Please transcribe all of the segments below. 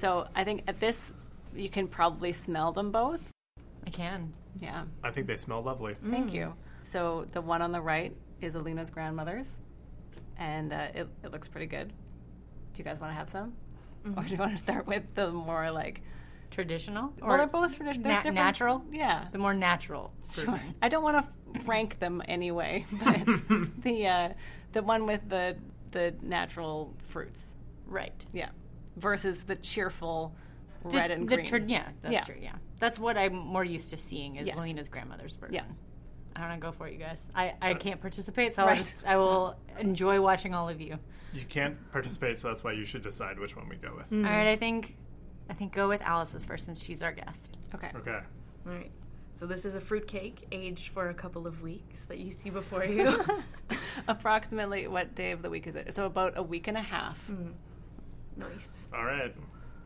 So I think at this, you can probably smell them both. I can. Yeah. I think they smell lovely. Thank you. So the one on the right is Alina's grandmother's, and uh, it, it looks pretty good. Do you guys want to have some? Or do you want to start with the more like. Traditional? Well, they're both traditional. na- natural? Yeah. The more natural. Sure. I don't want to rank them anyway, but the uh, the one with the the natural fruits, Right. yeah, versus the cheerful The- red and the green. tra- yeah, that's Yeah. true. Yeah, that's what I'm more used to seeing is Yes. Lena's grandmother's version. Yeah. I don't know. Go for it, you guys. I, I can't participate, so Right. I'll just I will enjoy watching all of you. You can't participate, so that's why you should decide which one we go with. All right, mm-hmm. I think I think go with Alice's first since she's our guest. Okay. Okay. All right. So this is a fruitcake aged for a couple of weeks that you see before you. Approximately what day of the week is it? So about a week and a half. Mm-hmm. Nice. All right.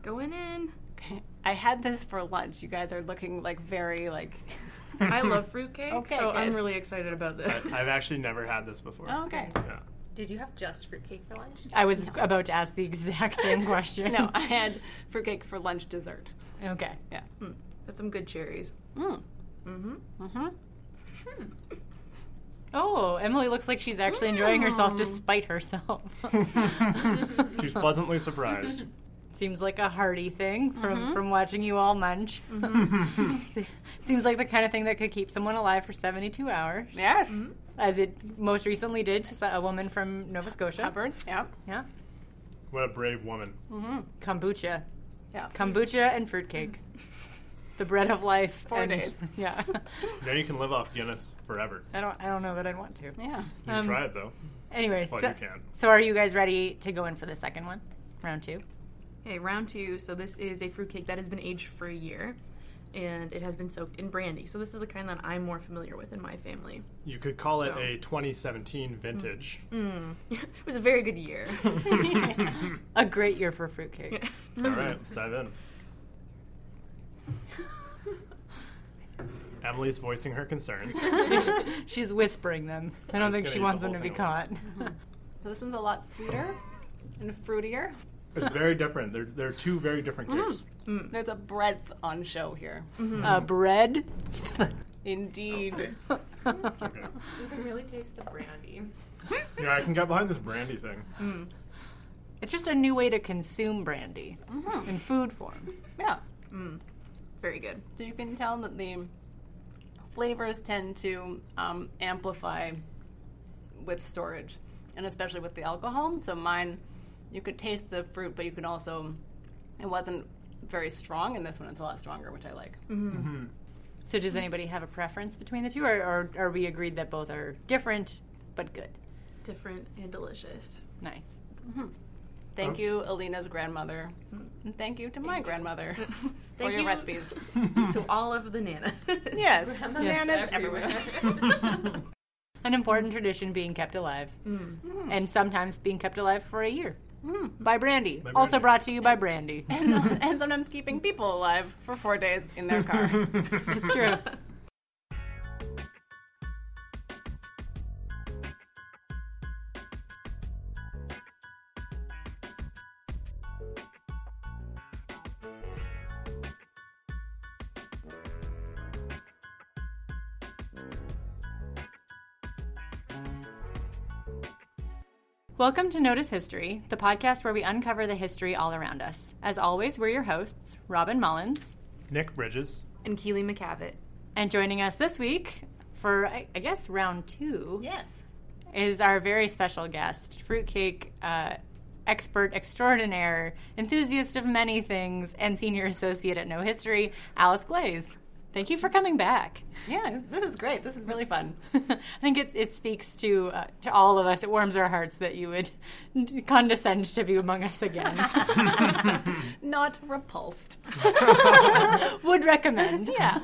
Going in. Okay. I had this for lunch. You guys are looking like very like. I love fruitcake, Okay, so I'm good. really excited about this. I, I've actually never had this before. Oh, okay. Yeah. Did you have just fruitcake for lunch? I was about to ask the exact same question. No, I had fruitcake for lunch dessert. okay. Yeah. That's some good cherries. Mm. Mm-hmm. Oh, Emily looks like she's actually enjoying herself hmm. despite herself. She's pleasantly surprised. Seems like a hearty thing from mm-hmm. from watching you all munch. Mm-hmm. Se- Seems like the kind of thing that could keep someone alive for 72 hours, Yes. Mm-hmm. as it most recently did to so- a woman from Nova Scotia. Pepperds. Yeah. Yeah. What a brave woman. Kombucha. Yeah. Kombucha and fruitcake. The bread of life. Four and- days. Yeah. Now you can live off Guinness forever. I don't I don't know that I'd want to. Yeah. You can Um, try it though. Anyways, Well, so, you can. so are you guys ready to go in for the second one? Round two? Okay, round two. So this is a fruitcake that has been aged for a year, and it has been soaked in brandy. So this is the kind that I'm more familiar with in my family. You could call it Oh. a 2017 vintage. it was a very good year. A great year for fruitcake. All right, let's dive in. Emily's voicing her concerns. She's whispering them. I don't think she wants the them to be thing at caught. So this one's a lot sweeter and fruitier. It's very different. They're, they're two very different mm. cakes. Mm. There's a breadth on show here. Uh, bread. Indeed. Okay. You can really taste the brandy. Yeah, I can get behind this brandy thing. Mm. It's just a new way to consume brandy mm-hmm. in food form. Yeah. Very good. So you can tell that the flavors tend to um, amplify with storage, and especially with the alcohol. So mine, you could taste the fruit, but you can also, it wasn't very strong, and this one is a lot stronger, which I like. Mm-hmm. Mm-hmm. So does anybody have a preference between the two, or, or are we agreed that both are different but good? Different and delicious. Nice. Mm-hmm. Thank oh. you, Alina's grandmother, mm. and thank you to my grandmother for Thank your you. recipes. to all of the nanas. Yes, Yes, bananas everywhere. An important tradition being kept alive, mm. and sometimes being kept alive for a year mm. by Brandy. By Also brought to you by Brandy. and sometimes keeping people alive for four days in their car. it's true. Welcome to Notice History, the podcast where we uncover the history all around us. As always, we're your hosts, Robin Mullins, Nick Bridges. and Keely McCavitt. and joining us this week for, I I guess, round two yes. is our very special guest, fruitcake uh, expert extraordinaire, enthusiast of many things, and senior associate at Know History, Alice Glaze. Thank you for coming back. Yeah, this is great. This is really fun. I think it, it speaks to uh, to all of us. It warms our hearts that you would condescend to be among us again. Not repulsed. would recommend. Yeah.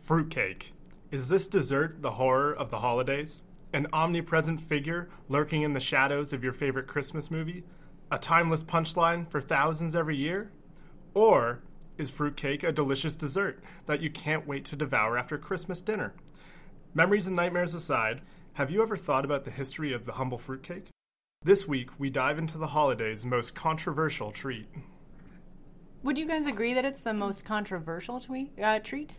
Fruitcake. Is this dessert the horror of the holidays? An omnipresent figure lurking in the shadows of your favorite Christmas movie? A timeless punchline for thousands every year? Or is fruitcake a delicious dessert that you can't wait to devour after Christmas dinner? Memories and nightmares aside, have you ever thought about the history of the humble fruitcake? This week, we dive into the holiday's most controversial treat. Would you guys agree that it's the most controversial tweet, uh, treat?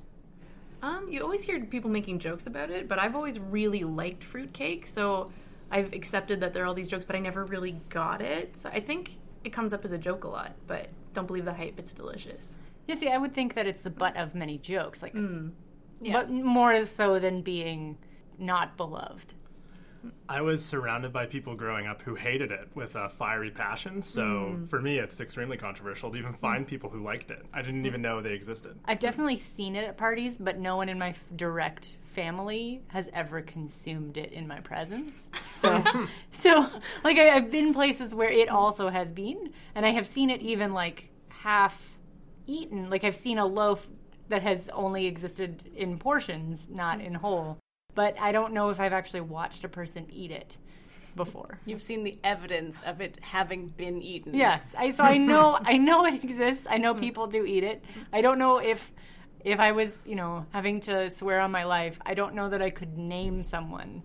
Um, you always hear people making jokes about it, but I've always really liked fruitcake, so I've accepted that there are all these jokes, but I never really got it. So I think it comes up as a joke a lot, but don't believe the hype. It's delicious. Yeah, see, I would think that it's the butt of many jokes, like, mm. Yeah. but more so than being not beloved. I was surrounded by people growing up who hated it with a fiery passion, so mm. for me, it's extremely controversial to even find people who liked it. I didn't even know they existed. I've definitely seen it at parties, but no one in my f- direct family has ever consumed it in my presence. So, so like I, I've been places where it also has been, and I have seen it even like half eaten. Like I've seen a loaf that has only existed in portions, not in whole. But I don't know if I've actually watched a person eat it before. You've seen the evidence of it having been eaten. Yes, I so I know I know it exists. I know mm. people do eat it. I don't know if if I was, you know, having to swear on my life, I don't know that I could name someone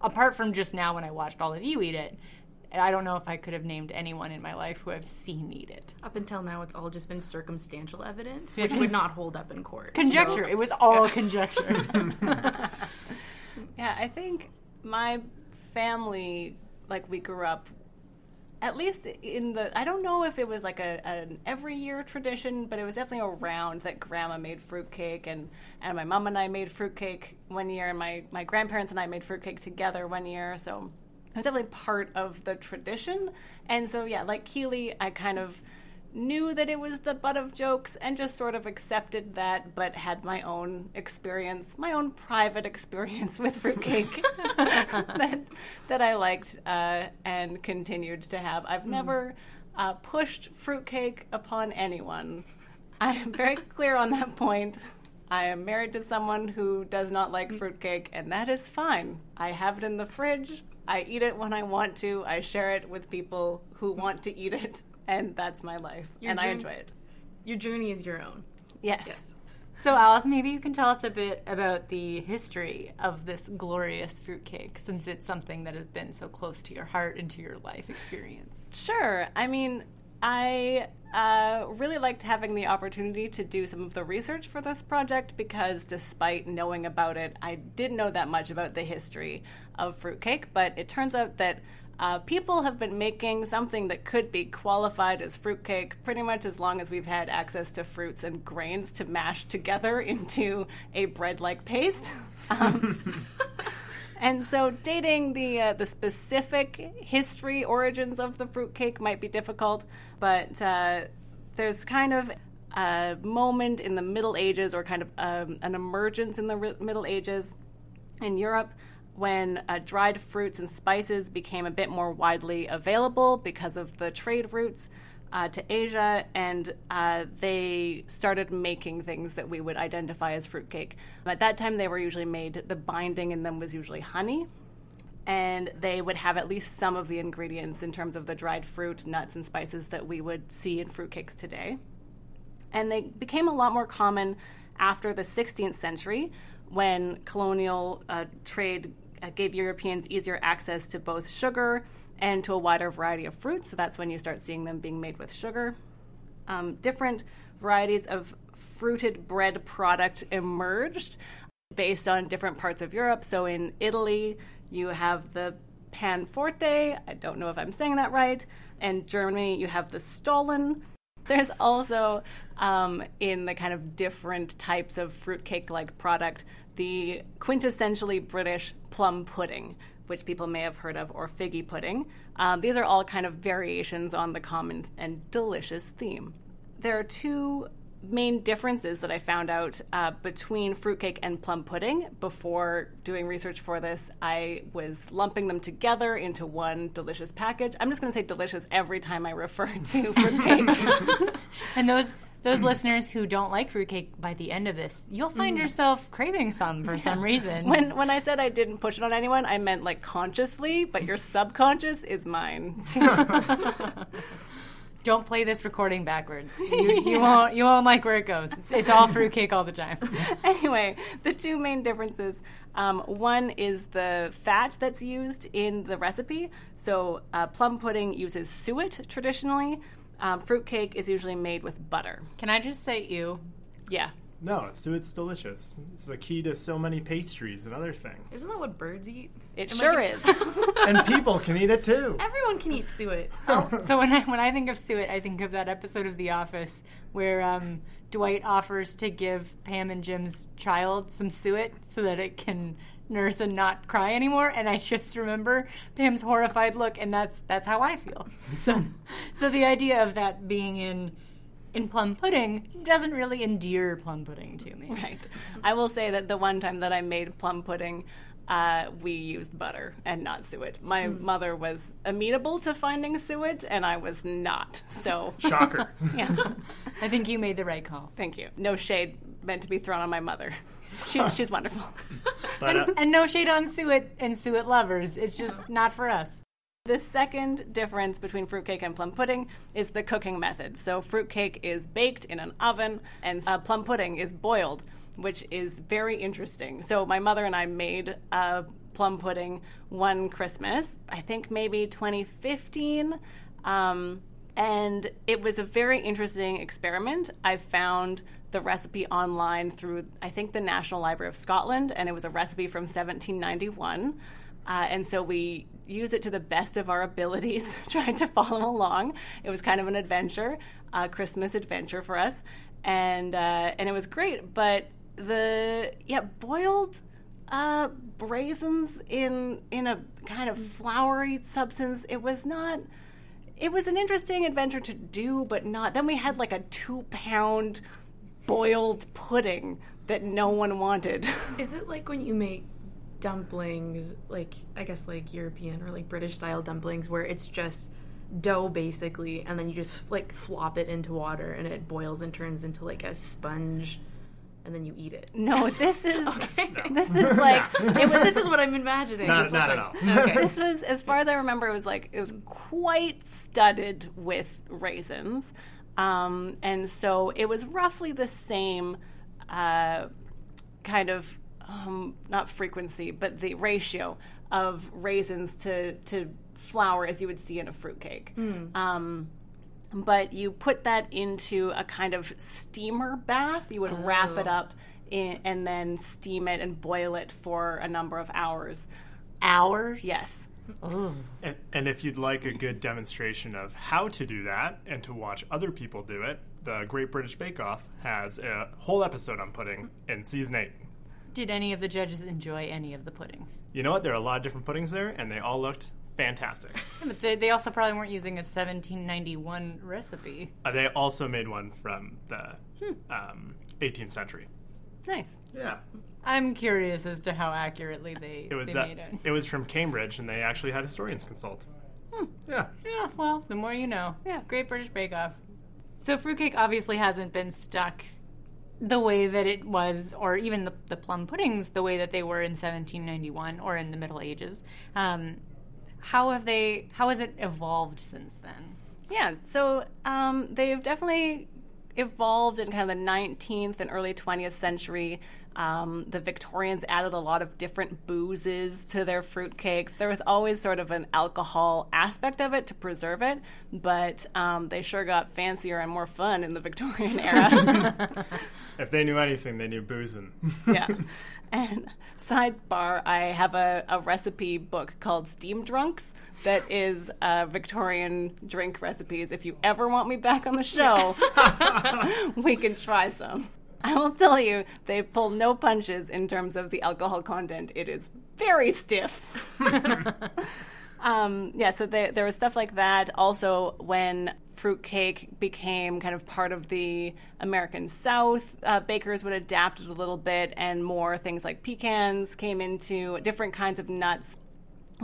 apart from just now when I watched all of you eat it. I don't know if I could have named anyone in my life who I've seen eat it. Up until now, it's all just been circumstantial evidence, which would not hold up in court. Conjecture. So- It was all conjecture. Yeah, I think my family, like we grew up, at least in the, I don't know if it was like a an every year tradition, but it was definitely around that grandma made fruitcake and, and my mom and I made fruitcake one year and my, my grandparents and I made fruitcake together one year. So it was definitely part of the tradition. And so, yeah, like Keely, I kind of knew that it was the butt of jokes and just sort of accepted that, but had my own experience, my own private experience with fruitcake that, that I liked uh, and continued to have. I've never uh, pushed fruitcake upon anyone. I am very clear on that point. I am married to someone who does not like fruitcake, and that is fine. I have it in the fridge. I eat it when I want to. I share it with people who want to eat it, and that's my life. Your and I enjoy it. Your journey is your own. Yes. Yes. so, Alice, maybe you can tell us a bit about the history of this glorious fruitcake, since it's something that has been so close to your heart and to your life experience. Sure. I mean, I uh, really liked having the opportunity to do some of the research for this project because, despite knowing about it, I didn't know that much about the history of fruitcake. But it turns out that uh, people have been making something that could be qualified as fruitcake pretty much as long as we've had access to fruits and grains to mash together into a bread like paste. Um, and so, dating the uh, the specific history origins of the fruitcake might be difficult, but uh, there's kind of a moment in the Middle Ages, or kind of um, an emergence in the ri- Middle Ages in Europe, when uh, dried fruits and spices became a bit more widely available because of the trade routes uh, to Asia, and uh, they started making things that we would identify as fruitcake. At that time, they were usually made, the binding in them was usually honey, and they would have at least some of the ingredients in terms of the dried fruit, nuts, and spices that we would see in fruitcakes today. And they became a lot more common after the 16th century when colonial uh, trade uh, gave Europeans easier access to both sugar and to a wider variety of fruits. So that's when you start seeing them being made with sugar. Um, different varieties of fruited bread product emerged based on different parts of Europe. So in Italy, you have the panforte. I don't know if I'm saying that right. And Germany, you have the stollen. There's also um, in the kind of different types of fruitcake like product the quintessentially British plum pudding, which people may have heard of, or figgy pudding. Um, these are all kind of variations on the common and delicious theme. There are two main differences that I found out uh, between fruitcake and plum pudding. Before doing research for this, I was lumping them together into one delicious package. I'm just going to say delicious every time I refer to fruitcake. And those those listeners who don't like fruitcake by the end of this, you'll find yourself craving some for some reason. when when I said I didn't push it on anyone, I meant like consciously, but your subconscious is mine. don't play this recording backwards. You, you won't you won't like where it goes. It's, it's all fruitcake all the time. anyway, the two main differences Um, one is the fat that's used in the recipe. So, uh, plum pudding uses suet traditionally. Um, fruitcake is usually made with butter. Can I just say ew? Yeah. No, it's it's delicious. It's the key to so many pastries and other things. Isn't that what birds eat? It Am sure getting- is. and people can eat it too. Everyone can eat suet. So when I when I think of suet, I think of that episode of The Office where um, Dwight offers to give Pam and Jim's child some suet so that it can nurse and not cry anymore. And I just remember Pam's horrified look, and that's that's how I feel. So so the idea of that being in in plum pudding doesn't really endear plum pudding to me. Right. I will say that the one time that I made plum pudding, uh, we used butter and not suet. My mother was amenable to finding suet, and I was not. So, Shocker. yeah. I think you made the right call. Thank you. No shade meant to be thrown on my mother. She, she's wonderful. but, uh, And no shade on suet and suet lovers. It's just not for us. The second difference between fruitcake and plum pudding is the cooking method. So, fruitcake is baked in an oven, and uh, plum pudding is boiled, which is very interesting. So, my mother and I made uh, plum pudding one Christmas, I think maybe 2015. Um, and it was a very interesting experiment. I found the recipe online through, I think, the National Library of Scotland, and it was a recipe from 1791. Uh, and so we use it to the best of our abilities, trying to follow along. It was kind of an adventure, a Christmas adventure for us, and uh, and it was great. But the yeah boiled uh, raisins in in a kind of floury substance. It was not. It was an interesting adventure to do, but not. Then we had like a two pound boiled pudding that no one wanted. Is it like when you make dumplings, like I guess like European or like British style dumplings, where it's just dough basically, and then you just like flop it into water and it boils and turns into like a sponge, and then you eat it. no, this is Okay. this is like it was, this is what I'm imagining. Not- This not looks at like- Okay. this was as far as I remember it was like it was quite studded with raisins. Um, and so it was roughly the same uh, kind of um, not frequency, but the ratio of raisins to to flour as you would see in a fruitcake. Um, but you put that into a kind of steamer bath. You would wrap it up in, and then steam it and boil it for a number of hours. Hours? Yes. And, and if you'd like a good demonstration of how to do that and to watch other people do it, the Great British Bake Off has a whole episode on pudding in season eight. Did any of the judges enjoy any of the puddings? You know what? There are a lot of different puddings there, and they all looked fantastic. Yeah, but they, they also probably weren't using a 1791 recipe. Uh, they also made one from the um, 18th century. Nice. Yeah, I'm curious as to how accurately they, it was. they Uh, made it. it was from Cambridge, and they actually had historians consult. Yeah, Yeah, well, the more you know. Yeah. Great British Bake Off. So fruitcake obviously hasn't been stuck the way that it was, or even the, the plum puddings the way that they were in 1791 or in the Middle Ages. Um, how have they? How has it evolved since then? Yeah, so um, they've definitely evolved in kind of the 19th and early 20th century. Um, the Victorians added a lot of different boozes to their fruitcakes. There was always sort of an alcohol aspect of it to preserve it, but um, they sure got fancier and more fun in the Victorian era. if they knew anything, they knew boozing. yeah. And sidebar, I have a, a recipe book called Steam Drunks that is uh, Victorian drink recipes. If you ever want me back on the show, we can try some. I will tell you, they pull no punches in terms of the alcohol content. It is very stiff. Um, yeah, so there, there was stuff like that. Also, when fruitcake became kind of part of the American South, uh, bakers would adapt it a little bit, and more things like pecans came into different kinds of nuts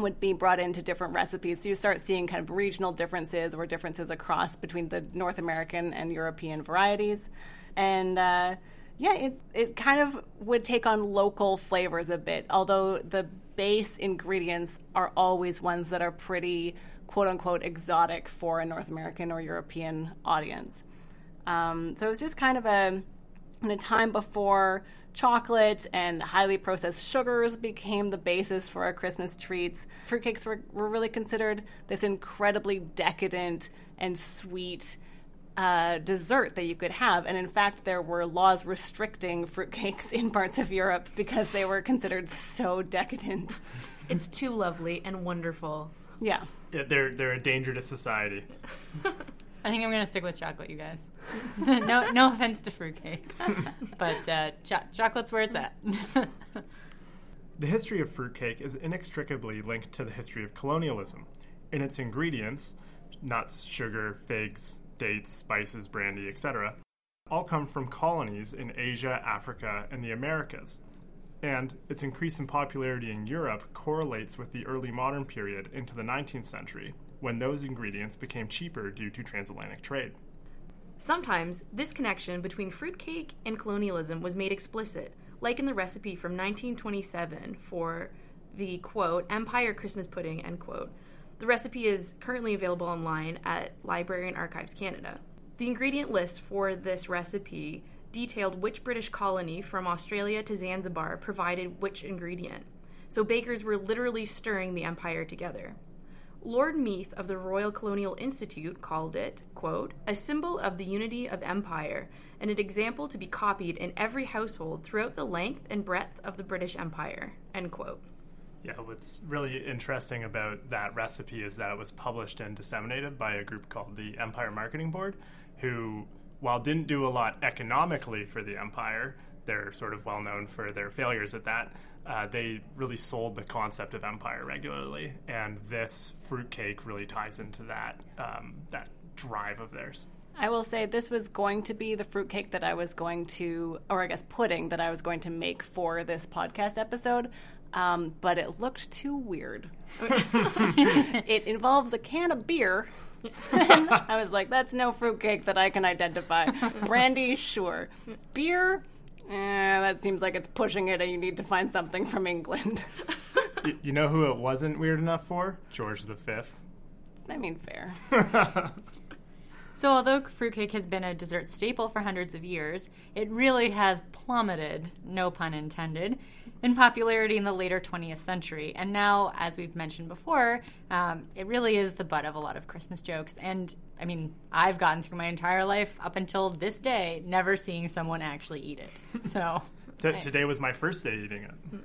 would be brought into different recipes. So you start seeing kind of regional differences or differences across between the North American and European varieties. And uh, yeah, it, it kind of would take on local flavors a bit, although the base ingredients are always ones that are pretty quote unquote exotic for a North American or European audience. Um, so it was just kind of a in a time before chocolate and highly processed sugars became the basis for our Christmas treats. Fruitcakes were, were really considered this incredibly decadent and sweet uh, dessert that you could have. And in fact, there were laws restricting fruitcakes in parts of Europe because they were considered so decadent. It's too lovely and wonderful. Yeah. Yeah, they're they're a danger to society. I think I'm going to stick with chocolate, you guys. no, no offense to fruitcake, but uh, cho- chocolate's where it's at. The history of fruitcake is inextricably linked to the history of colonialism. In its ingredients, nuts, sugar, figs, dates, spices, brandy, etc., all come from colonies in Asia, Africa, and the Americas. And its increase in popularity in Europe correlates with the early modern period into the 19th century, when those ingredients became cheaper due to transatlantic trade. Sometimes this connection between fruitcake and colonialism was made explicit, like in the recipe from 1927 for the quote Empire Christmas pudding end quote. The recipe is currently available online at Library and Archives Canada. The ingredient list for this recipe detailed which British colony from Australia to Zanzibar provided which ingredient. So bakers were literally stirring the empire together. Lord Meath of the Royal Colonial Institute called it, quote, a symbol of the unity of empire and an example to be copied in every household throughout the length and breadth of the British Empire, end quote. Yeah, what's really interesting about that recipe is that it was published and disseminated by a group called the Empire Marketing Board, who, while didn't do a lot economically for the empire, they're sort of well known for their failures at that. Uh, they really sold the concept of empire regularly, and this fruitcake really ties into that um, that drive of theirs. I will say this was going to be the fruitcake that I was going to, or I guess pudding that I was going to make for this podcast episode, um, but it looked too weird. it involves a can of beer. I was like, that's no fruitcake that I can identify. Brandy, sure. Beer, eh, that seems like it's pushing it, and you need to find something from England. Y- you know who it wasn't weird enough for? George V. I mean, fair. So, although fruitcake has been a dessert staple for hundreds of years, it really has plummeted, no pun intended, in popularity in the later 20th century. And now, as we've mentioned before, um, it really is the butt of a lot of Christmas jokes. And I mean, I've gotten through my entire life up until this day never seeing someone actually eat it. So, T- today was my first day eating it.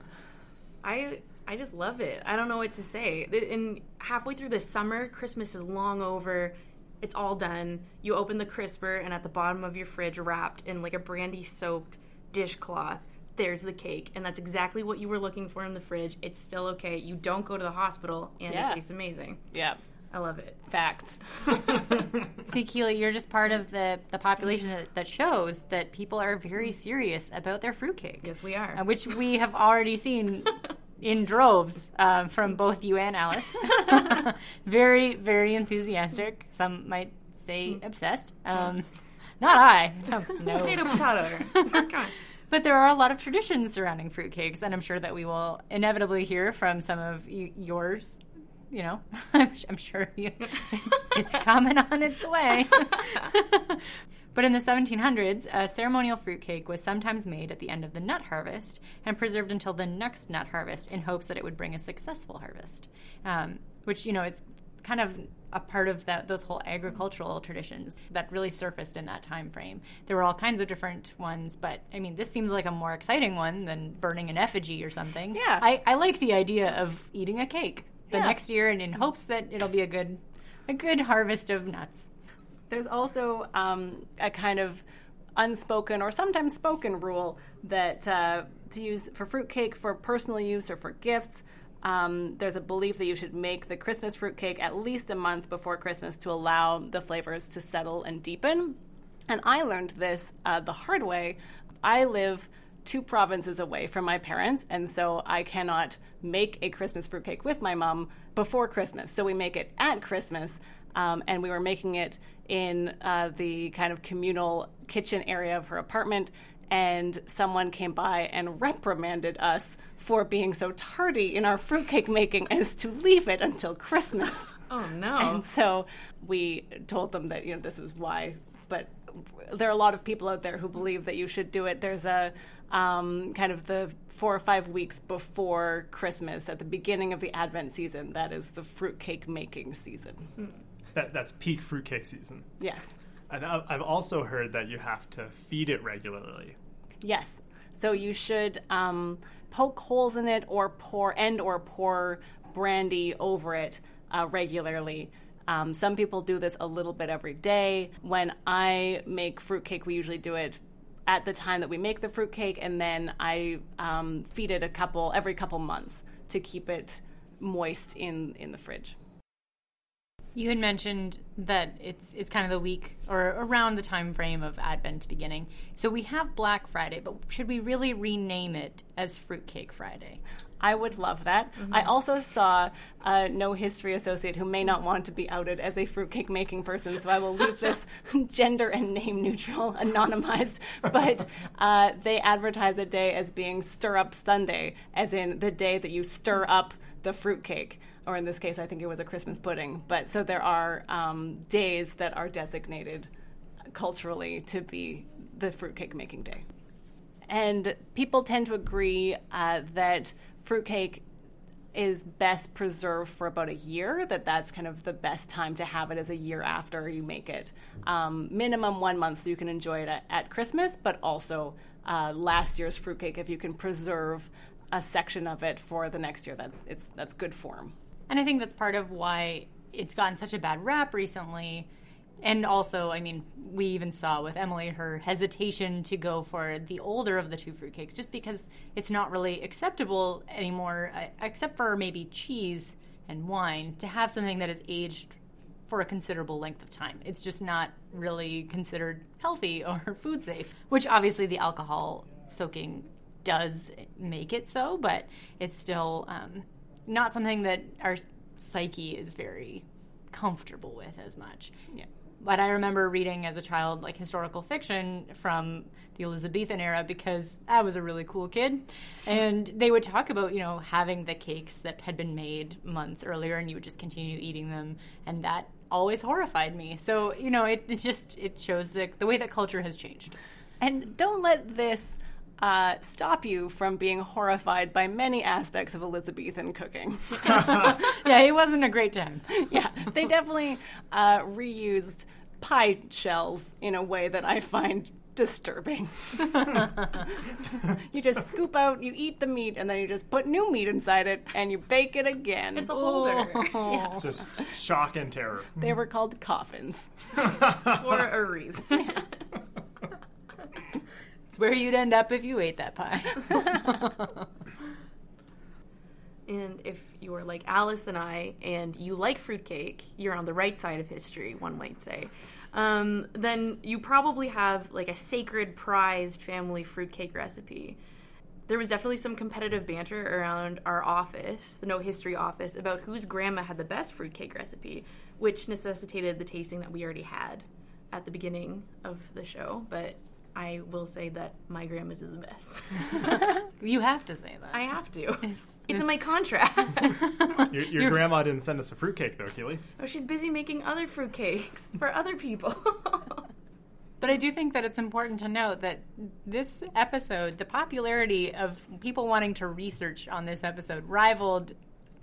I I just love it. I don't know what to say. And halfway through the summer, Christmas is long over. It's all done. You open the crisper, and at the bottom of your fridge, wrapped in like a brandy soaked dishcloth, there's the cake. And that's exactly what you were looking for in the fridge. It's still okay. You don't go to the hospital, and Yeah. it tastes amazing. Yeah, I love it. facts. see, Keely, you're just part of the, the population that, that shows that people are very serious about their fruitcake. Yes, we are. uh, which we have already seen in droves um, from both you and Alice. very, very enthusiastic. Some might say obsessed. Um, not I. No. no. Potato, potato. But there are a lot of traditions surrounding fruitcakes, and I'm sure that we will inevitably hear from some of y- yours. You know, I'm, I'm sure you, it's, it's coming on its way. but in the 1700s, a ceremonial fruitcake was sometimes made at the end of the nut harvest and preserved until the next nut harvest in hopes that it would bring a successful harvest. Um, which, you know, is kind of a part of that those whole agricultural traditions that really surfaced in that time frame. There were all kinds of different ones, but I mean, this seems like a more exciting one than burning an effigy or something. Yeah. I, I like the idea of eating a cake the Yeah. next year and in hopes that it'll be a good a good harvest of nuts. There's also um, a kind of unspoken or sometimes spoken rule that uh, to use for fruitcake for personal use or for gifts. Um, there's a belief that you should make the Christmas fruitcake at least a month before Christmas to allow the flavors to settle and deepen. And I learned this uh, the hard way. I live two provinces away from my parents, and so I cannot make a Christmas fruitcake with my mom before Christmas. So we make it at Christmas, um, and we were making it in uh, the kind of communal kitchen area of her apartment. And someone came by and reprimanded us for being so tardy in our fruitcake making as to leave it until Christmas. Oh no. And so we told them that you know this was why but there are a lot of people out there who believe that you should do it. There's a um, kind of the four or five weeks before Christmas, at the beginning of the Advent season, that is the fruitcake making season. That, that's peak fruitcake season. Yes. And I- I've also heard that you have to feed it regularly. Yes. So you should um, poke holes in it or pour and or pour brandy over it uh, regularly. Um, some people do this a little bit every day. When I make fruitcake, we usually do it at the time that we make the fruitcake, and then I um, feed it a couple every couple months to keep it moist in in the fridge. You had mentioned that it's it's kind of the week or around the time frame of Advent beginning. So we have Black Friday, but should we really rename it as Fruitcake Friday? I would love that. I also saw a no history associate who may not want to be outed as a fruitcake making person, so I will leave this gender and name neutral, anonymized. But uh, they advertise a day as being Stir Up Sunday, as in the day that you stir up the fruitcake. Or in this case, I think it was a Christmas pudding. But so there are um, days that are designated culturally to be the fruitcake making day. And people tend to agree uh, that fruitcake is best preserved for about a year, that that's kind of the best time to have it as a year after you make it. Um, minimum one month so you can enjoy it at, at Christmas, but also uh, last year's fruitcake, if you can preserve a section of it for the next year, that's, it's, that's good form. And I think that's part of why it's gotten such a bad rap recently. And also, I mean, we even saw with Emily her hesitation to go for the older of the two fruitcakes, just because it's not really acceptable anymore, uh, except for maybe cheese and wine, to have something that is aged for a considerable length of time. It's just not really considered healthy or food safe, which obviously the alcohol soaking does make it so, but it's still um, not something that our psyche is very comfortable with as much. Yeah. But I remember reading as a child like historical fiction from the Elizabethan era because I was a really cool kid. And they would talk about, you know, having the cakes that had been made months earlier and you would just continue eating them. And that always horrified me. So, you know, it, it just it shows the, the way that culture has changed. And don't let this uh, stop you from being horrified by many aspects of Elizabethan cooking. yeah, it wasn't a great time. yeah, they definitely uh, reused pie shells in a way that I find disturbing. you just scoop out, you eat the meat, and then you just put new meat inside it, and you bake it again. It's a holder Oh. Just shock and terror. they were called coffins. for a reason. It's where you'd end up if you ate that pie. And if you're like Alice and I, and you like fruitcake, you're on the right side of history, one might say. Um, then you probably have like a sacred, prized family fruitcake recipe. There was definitely some competitive banter around our office, the Know History office, about whose grandma had the best fruitcake recipe, which necessitated the tasting that we already had at the beginning of the show. But I will say that my grandma's is the best. you have to say that. I have to. It's, in my contract. Your, your grandma didn't send us a fruitcake, though, Keely. oh, she's busy making other fruitcakes for other people. But I do think that it's important to note that this episode, the popularity of people wanting to research on this episode rivaled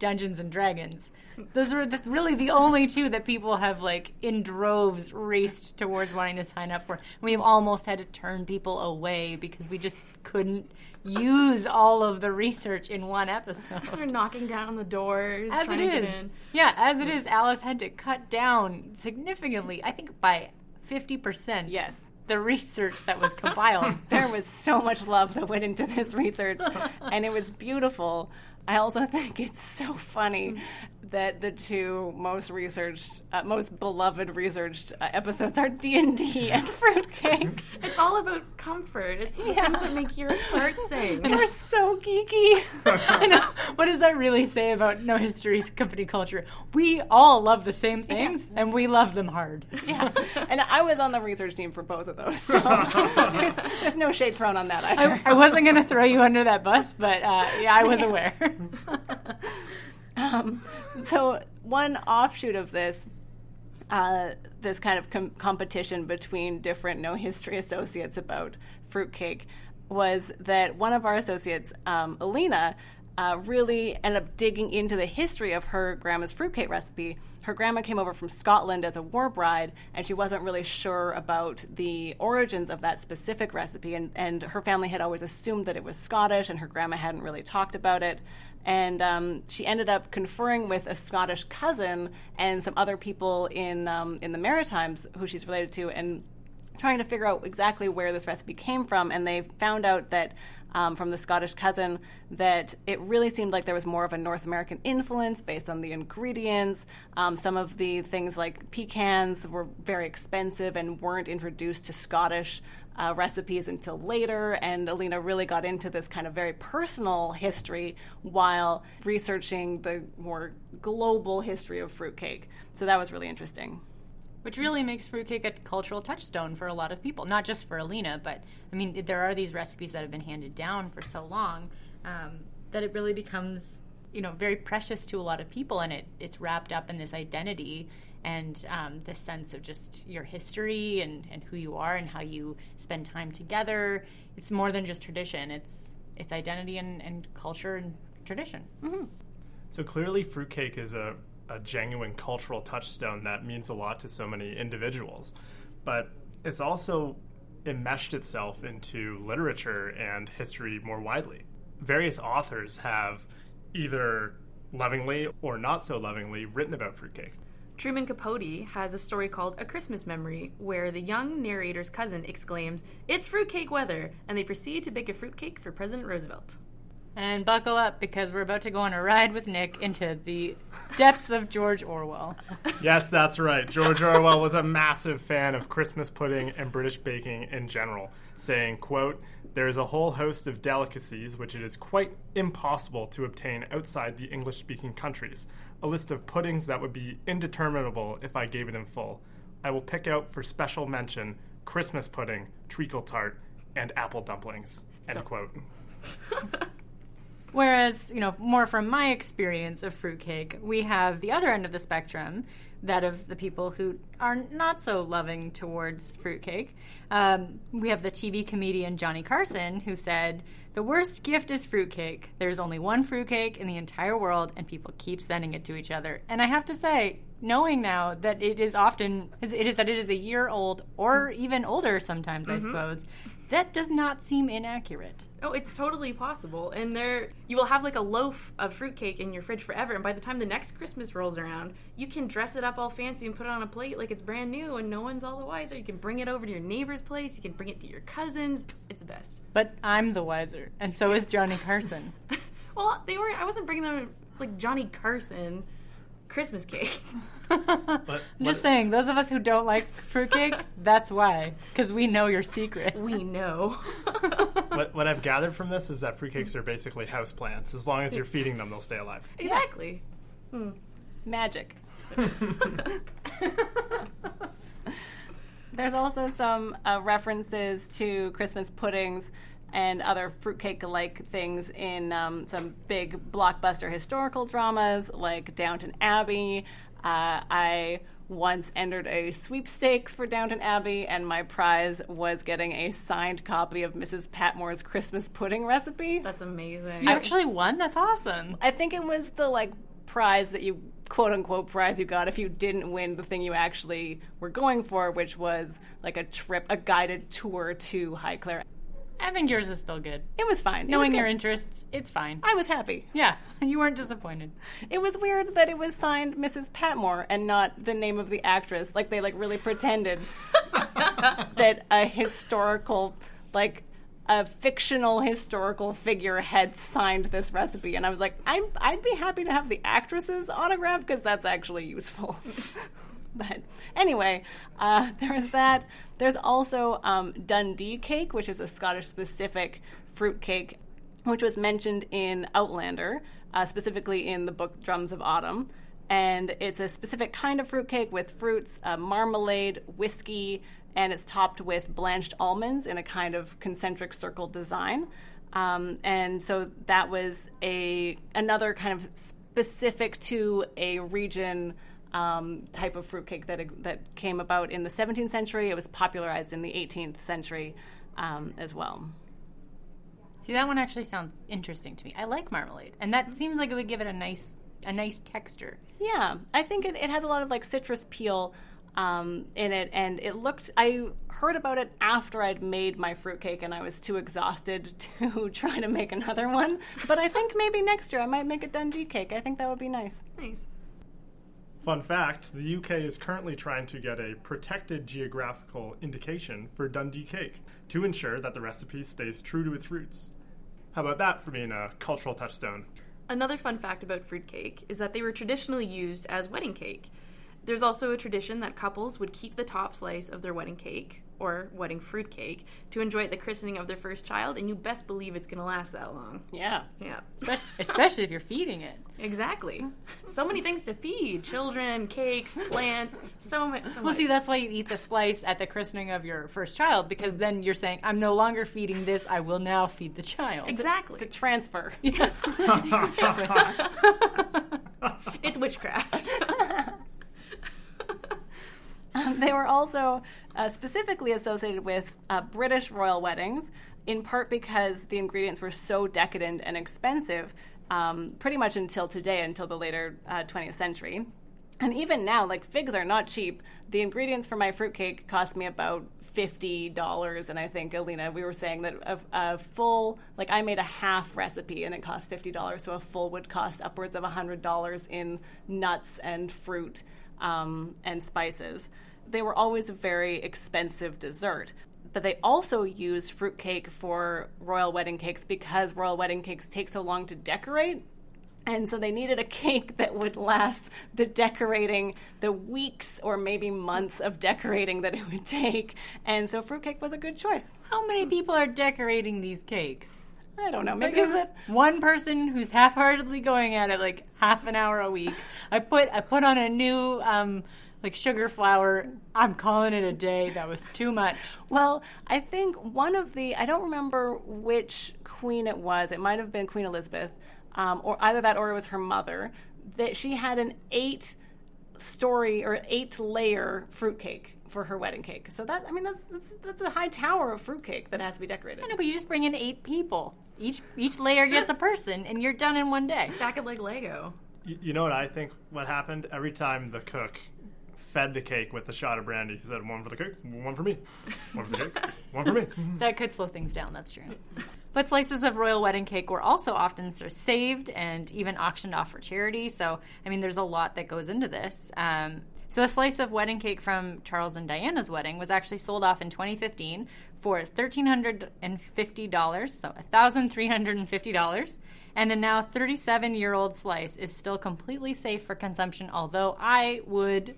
Dungeons and Dragons. Those are the, really the only two that people have like in droves raced towards wanting to sign up for. We've almost had to turn people away because we just couldn't use all of the research in one episode. They're knocking down the doors, As it trying to get is. in. Yeah, as it is, Alice had to cut down significantly, I think by 50%. Yes. The research that was compiled. There was so much love that went into this research, and it was beautiful. I also think it's so funny mm. That the two most researched, uh, most beloved researched uh, episodes are D and D and fruitcake. It's all about comfort. It's the Yeah. things that make your heart sing. They're so geeky. I know. What does that really say about Know History's company culture? We all love the same things, and we love them hard. Yeah, and I was on the research team for both of those, so there's, there's no shade thrown on that either. I, I wasn't going to throw you under that bus, but uh, yeah, I was aware. Um, so one offshoot of this uh, this kind of com- competition between different no history associates about fruitcake was that one of our associates, um, Alina, uh, really ended up digging into the history of her grandma's fruitcake recipe. Her grandma came over from Scotland as a war bride, and she wasn't really sure about the origins of that specific recipe. And, and her family had always assumed that it was Scottish, and her grandma hadn't really talked about it. And um, she ended up conferring with a Scottish cousin and some other people in um, in the Maritimes who she's related to, and trying to figure out exactly where this recipe came from, and they found out that um, from the Scottish cousin that it really seemed like there was more of a North American influence based on the ingredients. Um, some of the things like pecans were very expensive and weren't introduced to Scottish uh, recipes until later, and Alina really got into this kind of very personal history while researching the more global history of fruitcake. So that was really interesting which really makes fruitcake a cultural touchstone for a lot of people, not just for Alina, but I mean, there are these recipes that have been handed down for so long um, that it really becomes, you know, very precious to a lot of people, and it it's wrapped up in this identity and um, this sense of just your history and, and who you are and how you spend time together. It's more than just tradition; it's it's identity and, and culture and tradition. Mm-hmm. So clearly, fruitcake is a a genuine cultural touchstone that means a lot to so many individuals. But it's also enmeshed itself into literature and history more widely. Various authors have either lovingly or not so lovingly written about fruitcake. Truman Capote has a story called A Christmas Memory, where the young narrator's cousin exclaims, It's fruitcake weather! And they proceed to bake a fruitcake for President Roosevelt. And buckle up because we're about to go on a ride with Nick into the depths of George Orwell. yes, that's right. George Orwell was a massive fan of Christmas pudding and British baking in general, saying, quote, there is a whole host of delicacies which it is quite impossible to obtain outside the English speaking countries. A list of puddings that would be indeterminable if I gave it in full. I will pick out for special mention Christmas pudding, treacle tart, and apple dumplings. End So- quote. Whereas, you know, more from my experience of fruitcake, we have the other end of the spectrum, that of the people who are not so loving towards fruitcake. Um, we have the TV comedian Johnny Carson who said, The worst gift is fruitcake. There's only one fruitcake in the entire world, and people keep sending it to each other. And I have to say, knowing now that it is often it is, that it is a year old or even older sometimes, I suppose, that does not seem inaccurate. Oh, it's totally possible. And there, you will have like a loaf of fruitcake in your fridge forever. And by the time the next Christmas rolls around, you can dress it up all fancy and put it on a plate like it's brand new, and no one's all the wiser. You can bring it over to your neighbor's place. You can bring it to your cousins. It's the best. But I'm the wiser, and so is Johnny Carson. Well, they were. I wasn't bringing them like Johnny Carson Christmas cake. I'm just saying, those of us who don't like fruitcake, that's why, because we know your secret. we know. what, what I've gathered from this is that fruitcakes are basically house plants. As long as you're feeding them, they'll stay alive. exactly. Magic. There's also some uh, references to Christmas puddings and other fruitcake-like things in um, some big blockbuster historical dramas like Downton Abbey. Uh, I once entered a sweepstakes for Downton Abbey, and my prize was getting a signed copy of Mrs. Patmore's Christmas pudding recipe. That's amazing. You actually won? That's awesome. I think it was the like prize that you quote unquote prize you got if you didn't win the thing you actually were going for, which was like a trip, a guided tour to Highclere. I think yours is still good. It was fine. It Knowing was your interests, it's fine. I was happy. Yeah, you weren't disappointed. It was weird that it was signed Mrs. Patmore and not the name of the actress. Like they like really pretended that a historical like a fictional historical figure had signed this recipe and I was like I'm I'd be happy to have the actress's autograph because that's actually useful. but anyway, uh, there's that. There's also um, Dundee cake, which is a Scottish specific fruit cake which was mentioned in Outlander, uh, specifically in the book Drums of Autumn. And it's a specific kind of fruit cake with fruits, uh, marmalade, whiskey, and it's topped with blanched almonds in a kind of concentric circle design. Um, and so that was a another kind of specific to a region um, type of fruitcake that that came about in the 17th century. It was popularized in the 18th century um, as well. See, that one actually sounds interesting to me. I like marmalade, and that seems like it would give it a nice, a nice texture. Yeah, I think it, it has a lot of like citrus peel um, in it, and it looked. I heard about it after I'd made my fruitcake, and I was too exhausted to try to make another one. But I think maybe next year I might make a Dundee cake. I think that would be nice. Nice. Fun fact the UK is currently trying to get a protected geographical indication for Dundee cake to ensure that the recipe stays true to its roots. How about that for being a cultural touchstone? Another fun fact about fruitcake is that they were traditionally used as wedding cake. There's also a tradition that couples would keep the top slice of their wedding cake or wedding fruitcake to enjoy at the christening of their first child, and you best believe it's going to last that long. Yeah. Yeah, Especially, especially if you're feeding it. exactly. So many things to feed children, cakes, plants, so much. So Well, much. see, that's why you eat the slice at the christening of your first child, because then you're saying, I'm no longer feeding this, I will now feed the child. exactly. It's a transfer. Yes. It's witchcraft. They were also uh, specifically associated with uh, British royal weddings, in part because the ingredients were so decadent and expensive, um, pretty much until today, until the later uh, 20th century. And even now, like figs are not cheap. The ingredients for my fruitcake cost me about fifty dollars, and I think Alina, we were saying that a, a full, like I made a half recipe, and it cost fifty dollars. So a full would cost upwards of hundred dollars in nuts and fruit um, and spices. They were always a very expensive dessert. But they also used fruitcake for royal wedding cakes because royal wedding cakes take so long to decorate. And so they needed a cake that would last the decorating, the weeks or maybe months of decorating that it would take. And so fruitcake was a good choice. How many people are decorating these cakes? I don't know. Maybe it's one person who's half-heartedly going at it like half an hour a week. I put I put on a new um, like sugar flour. I'm calling it a day. That was too much. Well, I think one of the, I don't remember which queen it was. It might have been Queen Elizabeth, um, or either that or it was her mother, that she had an eight story or eight layer fruitcake for her wedding cake. So that, I mean, that's, that's, that's a high tower of fruitcake that has to be decorated. I know, but you just bring in eight people. Each each layer gets a person, and you're done in one day. Stack it like Lego. Y- You know what I think? What happened every time the cook fed the cake with a shot of brandy? He said, "One for the cake, one for me, one for the cake, one for me." That could slow things down, that's true. But slices of royal wedding cake were also often sort of saved and even auctioned off for charity. So, I mean, there's a lot that goes into this. Um, so, a slice of wedding cake from Charles and Diana's wedding was actually sold off in 2015 for $1,350, so $1,350. And a now 37 year old slice is still completely safe for consumption, although I would.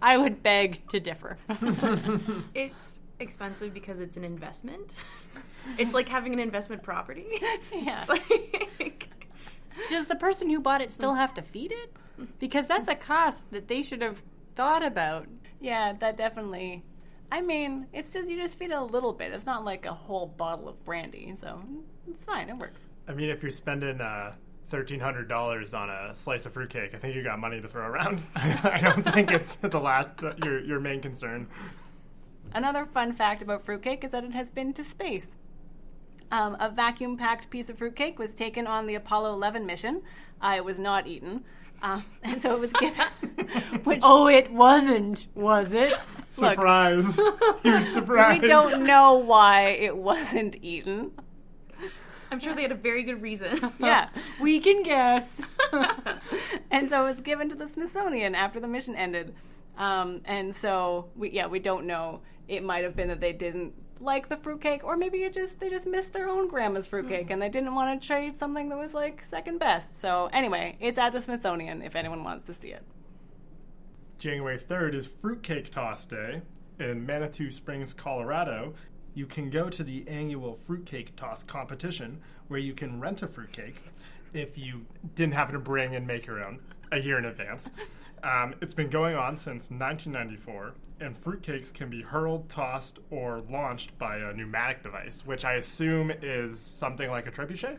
I would beg to differ. It's expensive because it's an investment. It's like having an investment property. yeah. It's like, Does the person who bought it still have to feed it? Because that's a cost that they should have thought about. Yeah, that definitely. I mean, it's just, you just feed it a little bit. It's not like a whole bottle of brandy. So it's fine. It works. I mean, if you're spending uh, thirteen hundred dollars on a slice of fruitcake, I think you got money to throw around. I don't think it's the last your your main concern. Another fun fact about fruitcake is that it has been to space. Um, a vacuum packed piece of fruitcake was taken on the Apollo 11 mission. Uh, it was not eaten. Uh, and so it was given. which Oh, it wasn't, was it? Look. Surprise! you're surprised. we don't know why it wasn't eaten. I'm sure they had a very good reason. Yeah. We can guess. and so it was given to the Smithsonian after the mission ended. Um, and so we yeah we don't know. It might have been that they didn't like the fruitcake, or maybe it just they just missed their own grandma's fruitcake mm-hmm. and they didn't want to trade something that was like second best. So anyway, it's at the Smithsonian if anyone wants to see it. January 3rd is Fruitcake Toss Day in Manitou Springs, Colorado. You can go to the annual Fruitcake Toss competition where you can rent a fruitcake if you didn't happen to bring and make your own a year in advance. Um, it's been going on since 1994, and fruitcakes can be hurled, tossed, or launched by a pneumatic device, which I assume is something like a trebuchet.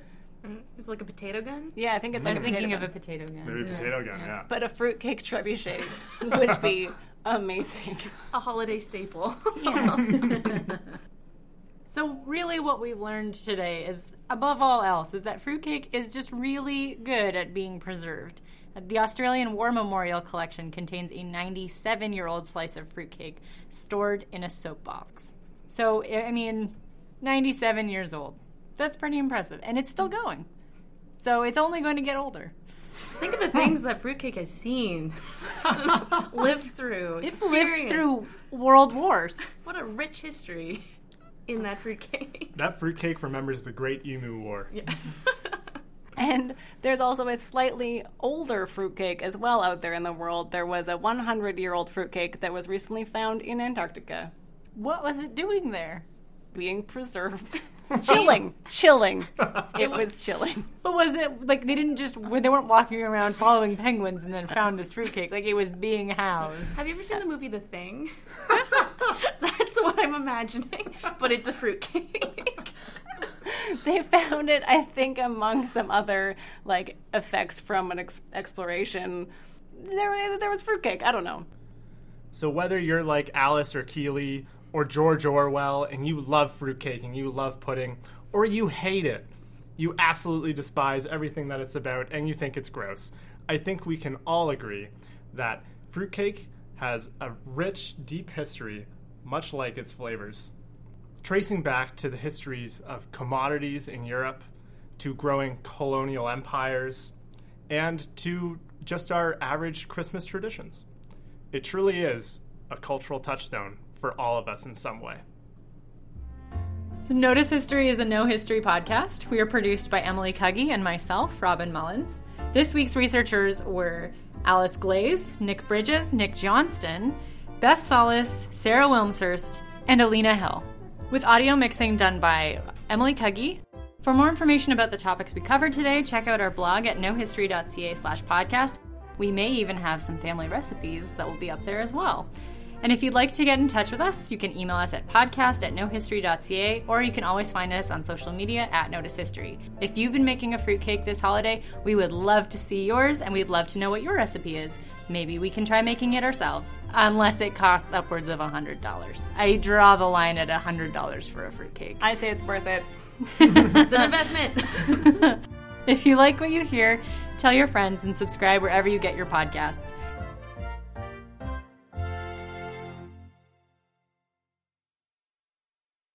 It's like a potato gun. Yeah, I think it's I like was a thinking potato of a gun. potato gun. Maybe potato gun, yeah. But a fruitcake trebuchet would be amazing. A holiday staple. So, really, what we've learned today is, above all else, is that fruitcake is just really good at being preserved. The Australian War Memorial Collection contains a 97 year old slice of fruitcake stored in a soap box. So, I I mean, 97 years old. That's pretty impressive. And it's still going. So, it's only going to get older. Think of the things that fruitcake has seen, lived through, It's lived through world wars. What a rich history in that fruitcake. That fruitcake remembers the Great Emu War. Yeah. And there's also a slightly older fruitcake as well out there in the world. There was a 100 year old fruitcake that was recently found in Antarctica, What was it doing there? being preserved. chilling, chilling. It was chilling. But was it like they didn't just they weren't walking around following penguins and then found this fruitcake? Like it was being housed. Have you ever seen the movie The Thing? That's what I'm imagining, but it's a fruitcake. They found it, I think, among some other like effects from an ex- exploration. There, there was fruitcake. I don't know. So whether you're like Alice or Keeley or George Orwell and you love fruitcake and you love pudding, or you hate it, you absolutely despise everything that it's about and you think it's gross, I think we can all agree that fruitcake has a rich, deep history, much like its flavors. Tracing back to the histories of commodities in Europe, to growing colonial empires, and to just our average Christmas traditions. It truly is a cultural touchstone for all of us in some way. Notice History is a Know History podcast. We are produced by Emily Cuggy and myself, Robin Mullins. This week's researchers were Alice Glaze, Nick Bridges, Nick Johnston, Beth Solis, Sarah Wilmshurst, and Alina Hill. With audio mixing done by Emily Cuggy. For more information about the topics we covered today, check out our blog at knowhistory.ca slash podcast. We may even have some family recipes that will be up there as well. And if you'd like to get in touch with us, you can email us at podcast at knowhistory.ca or you can always find us on social media at Notice History. If you've been making a fruitcake this holiday, we would love to see yours and we'd love to know what your recipe is. Maybe we can try making it ourselves, unless it costs upwards of $100. I draw the line at $100 for a fruitcake. I say it's worth it. It's an investment. If you like what you hear, tell your friends and subscribe wherever you get your podcasts.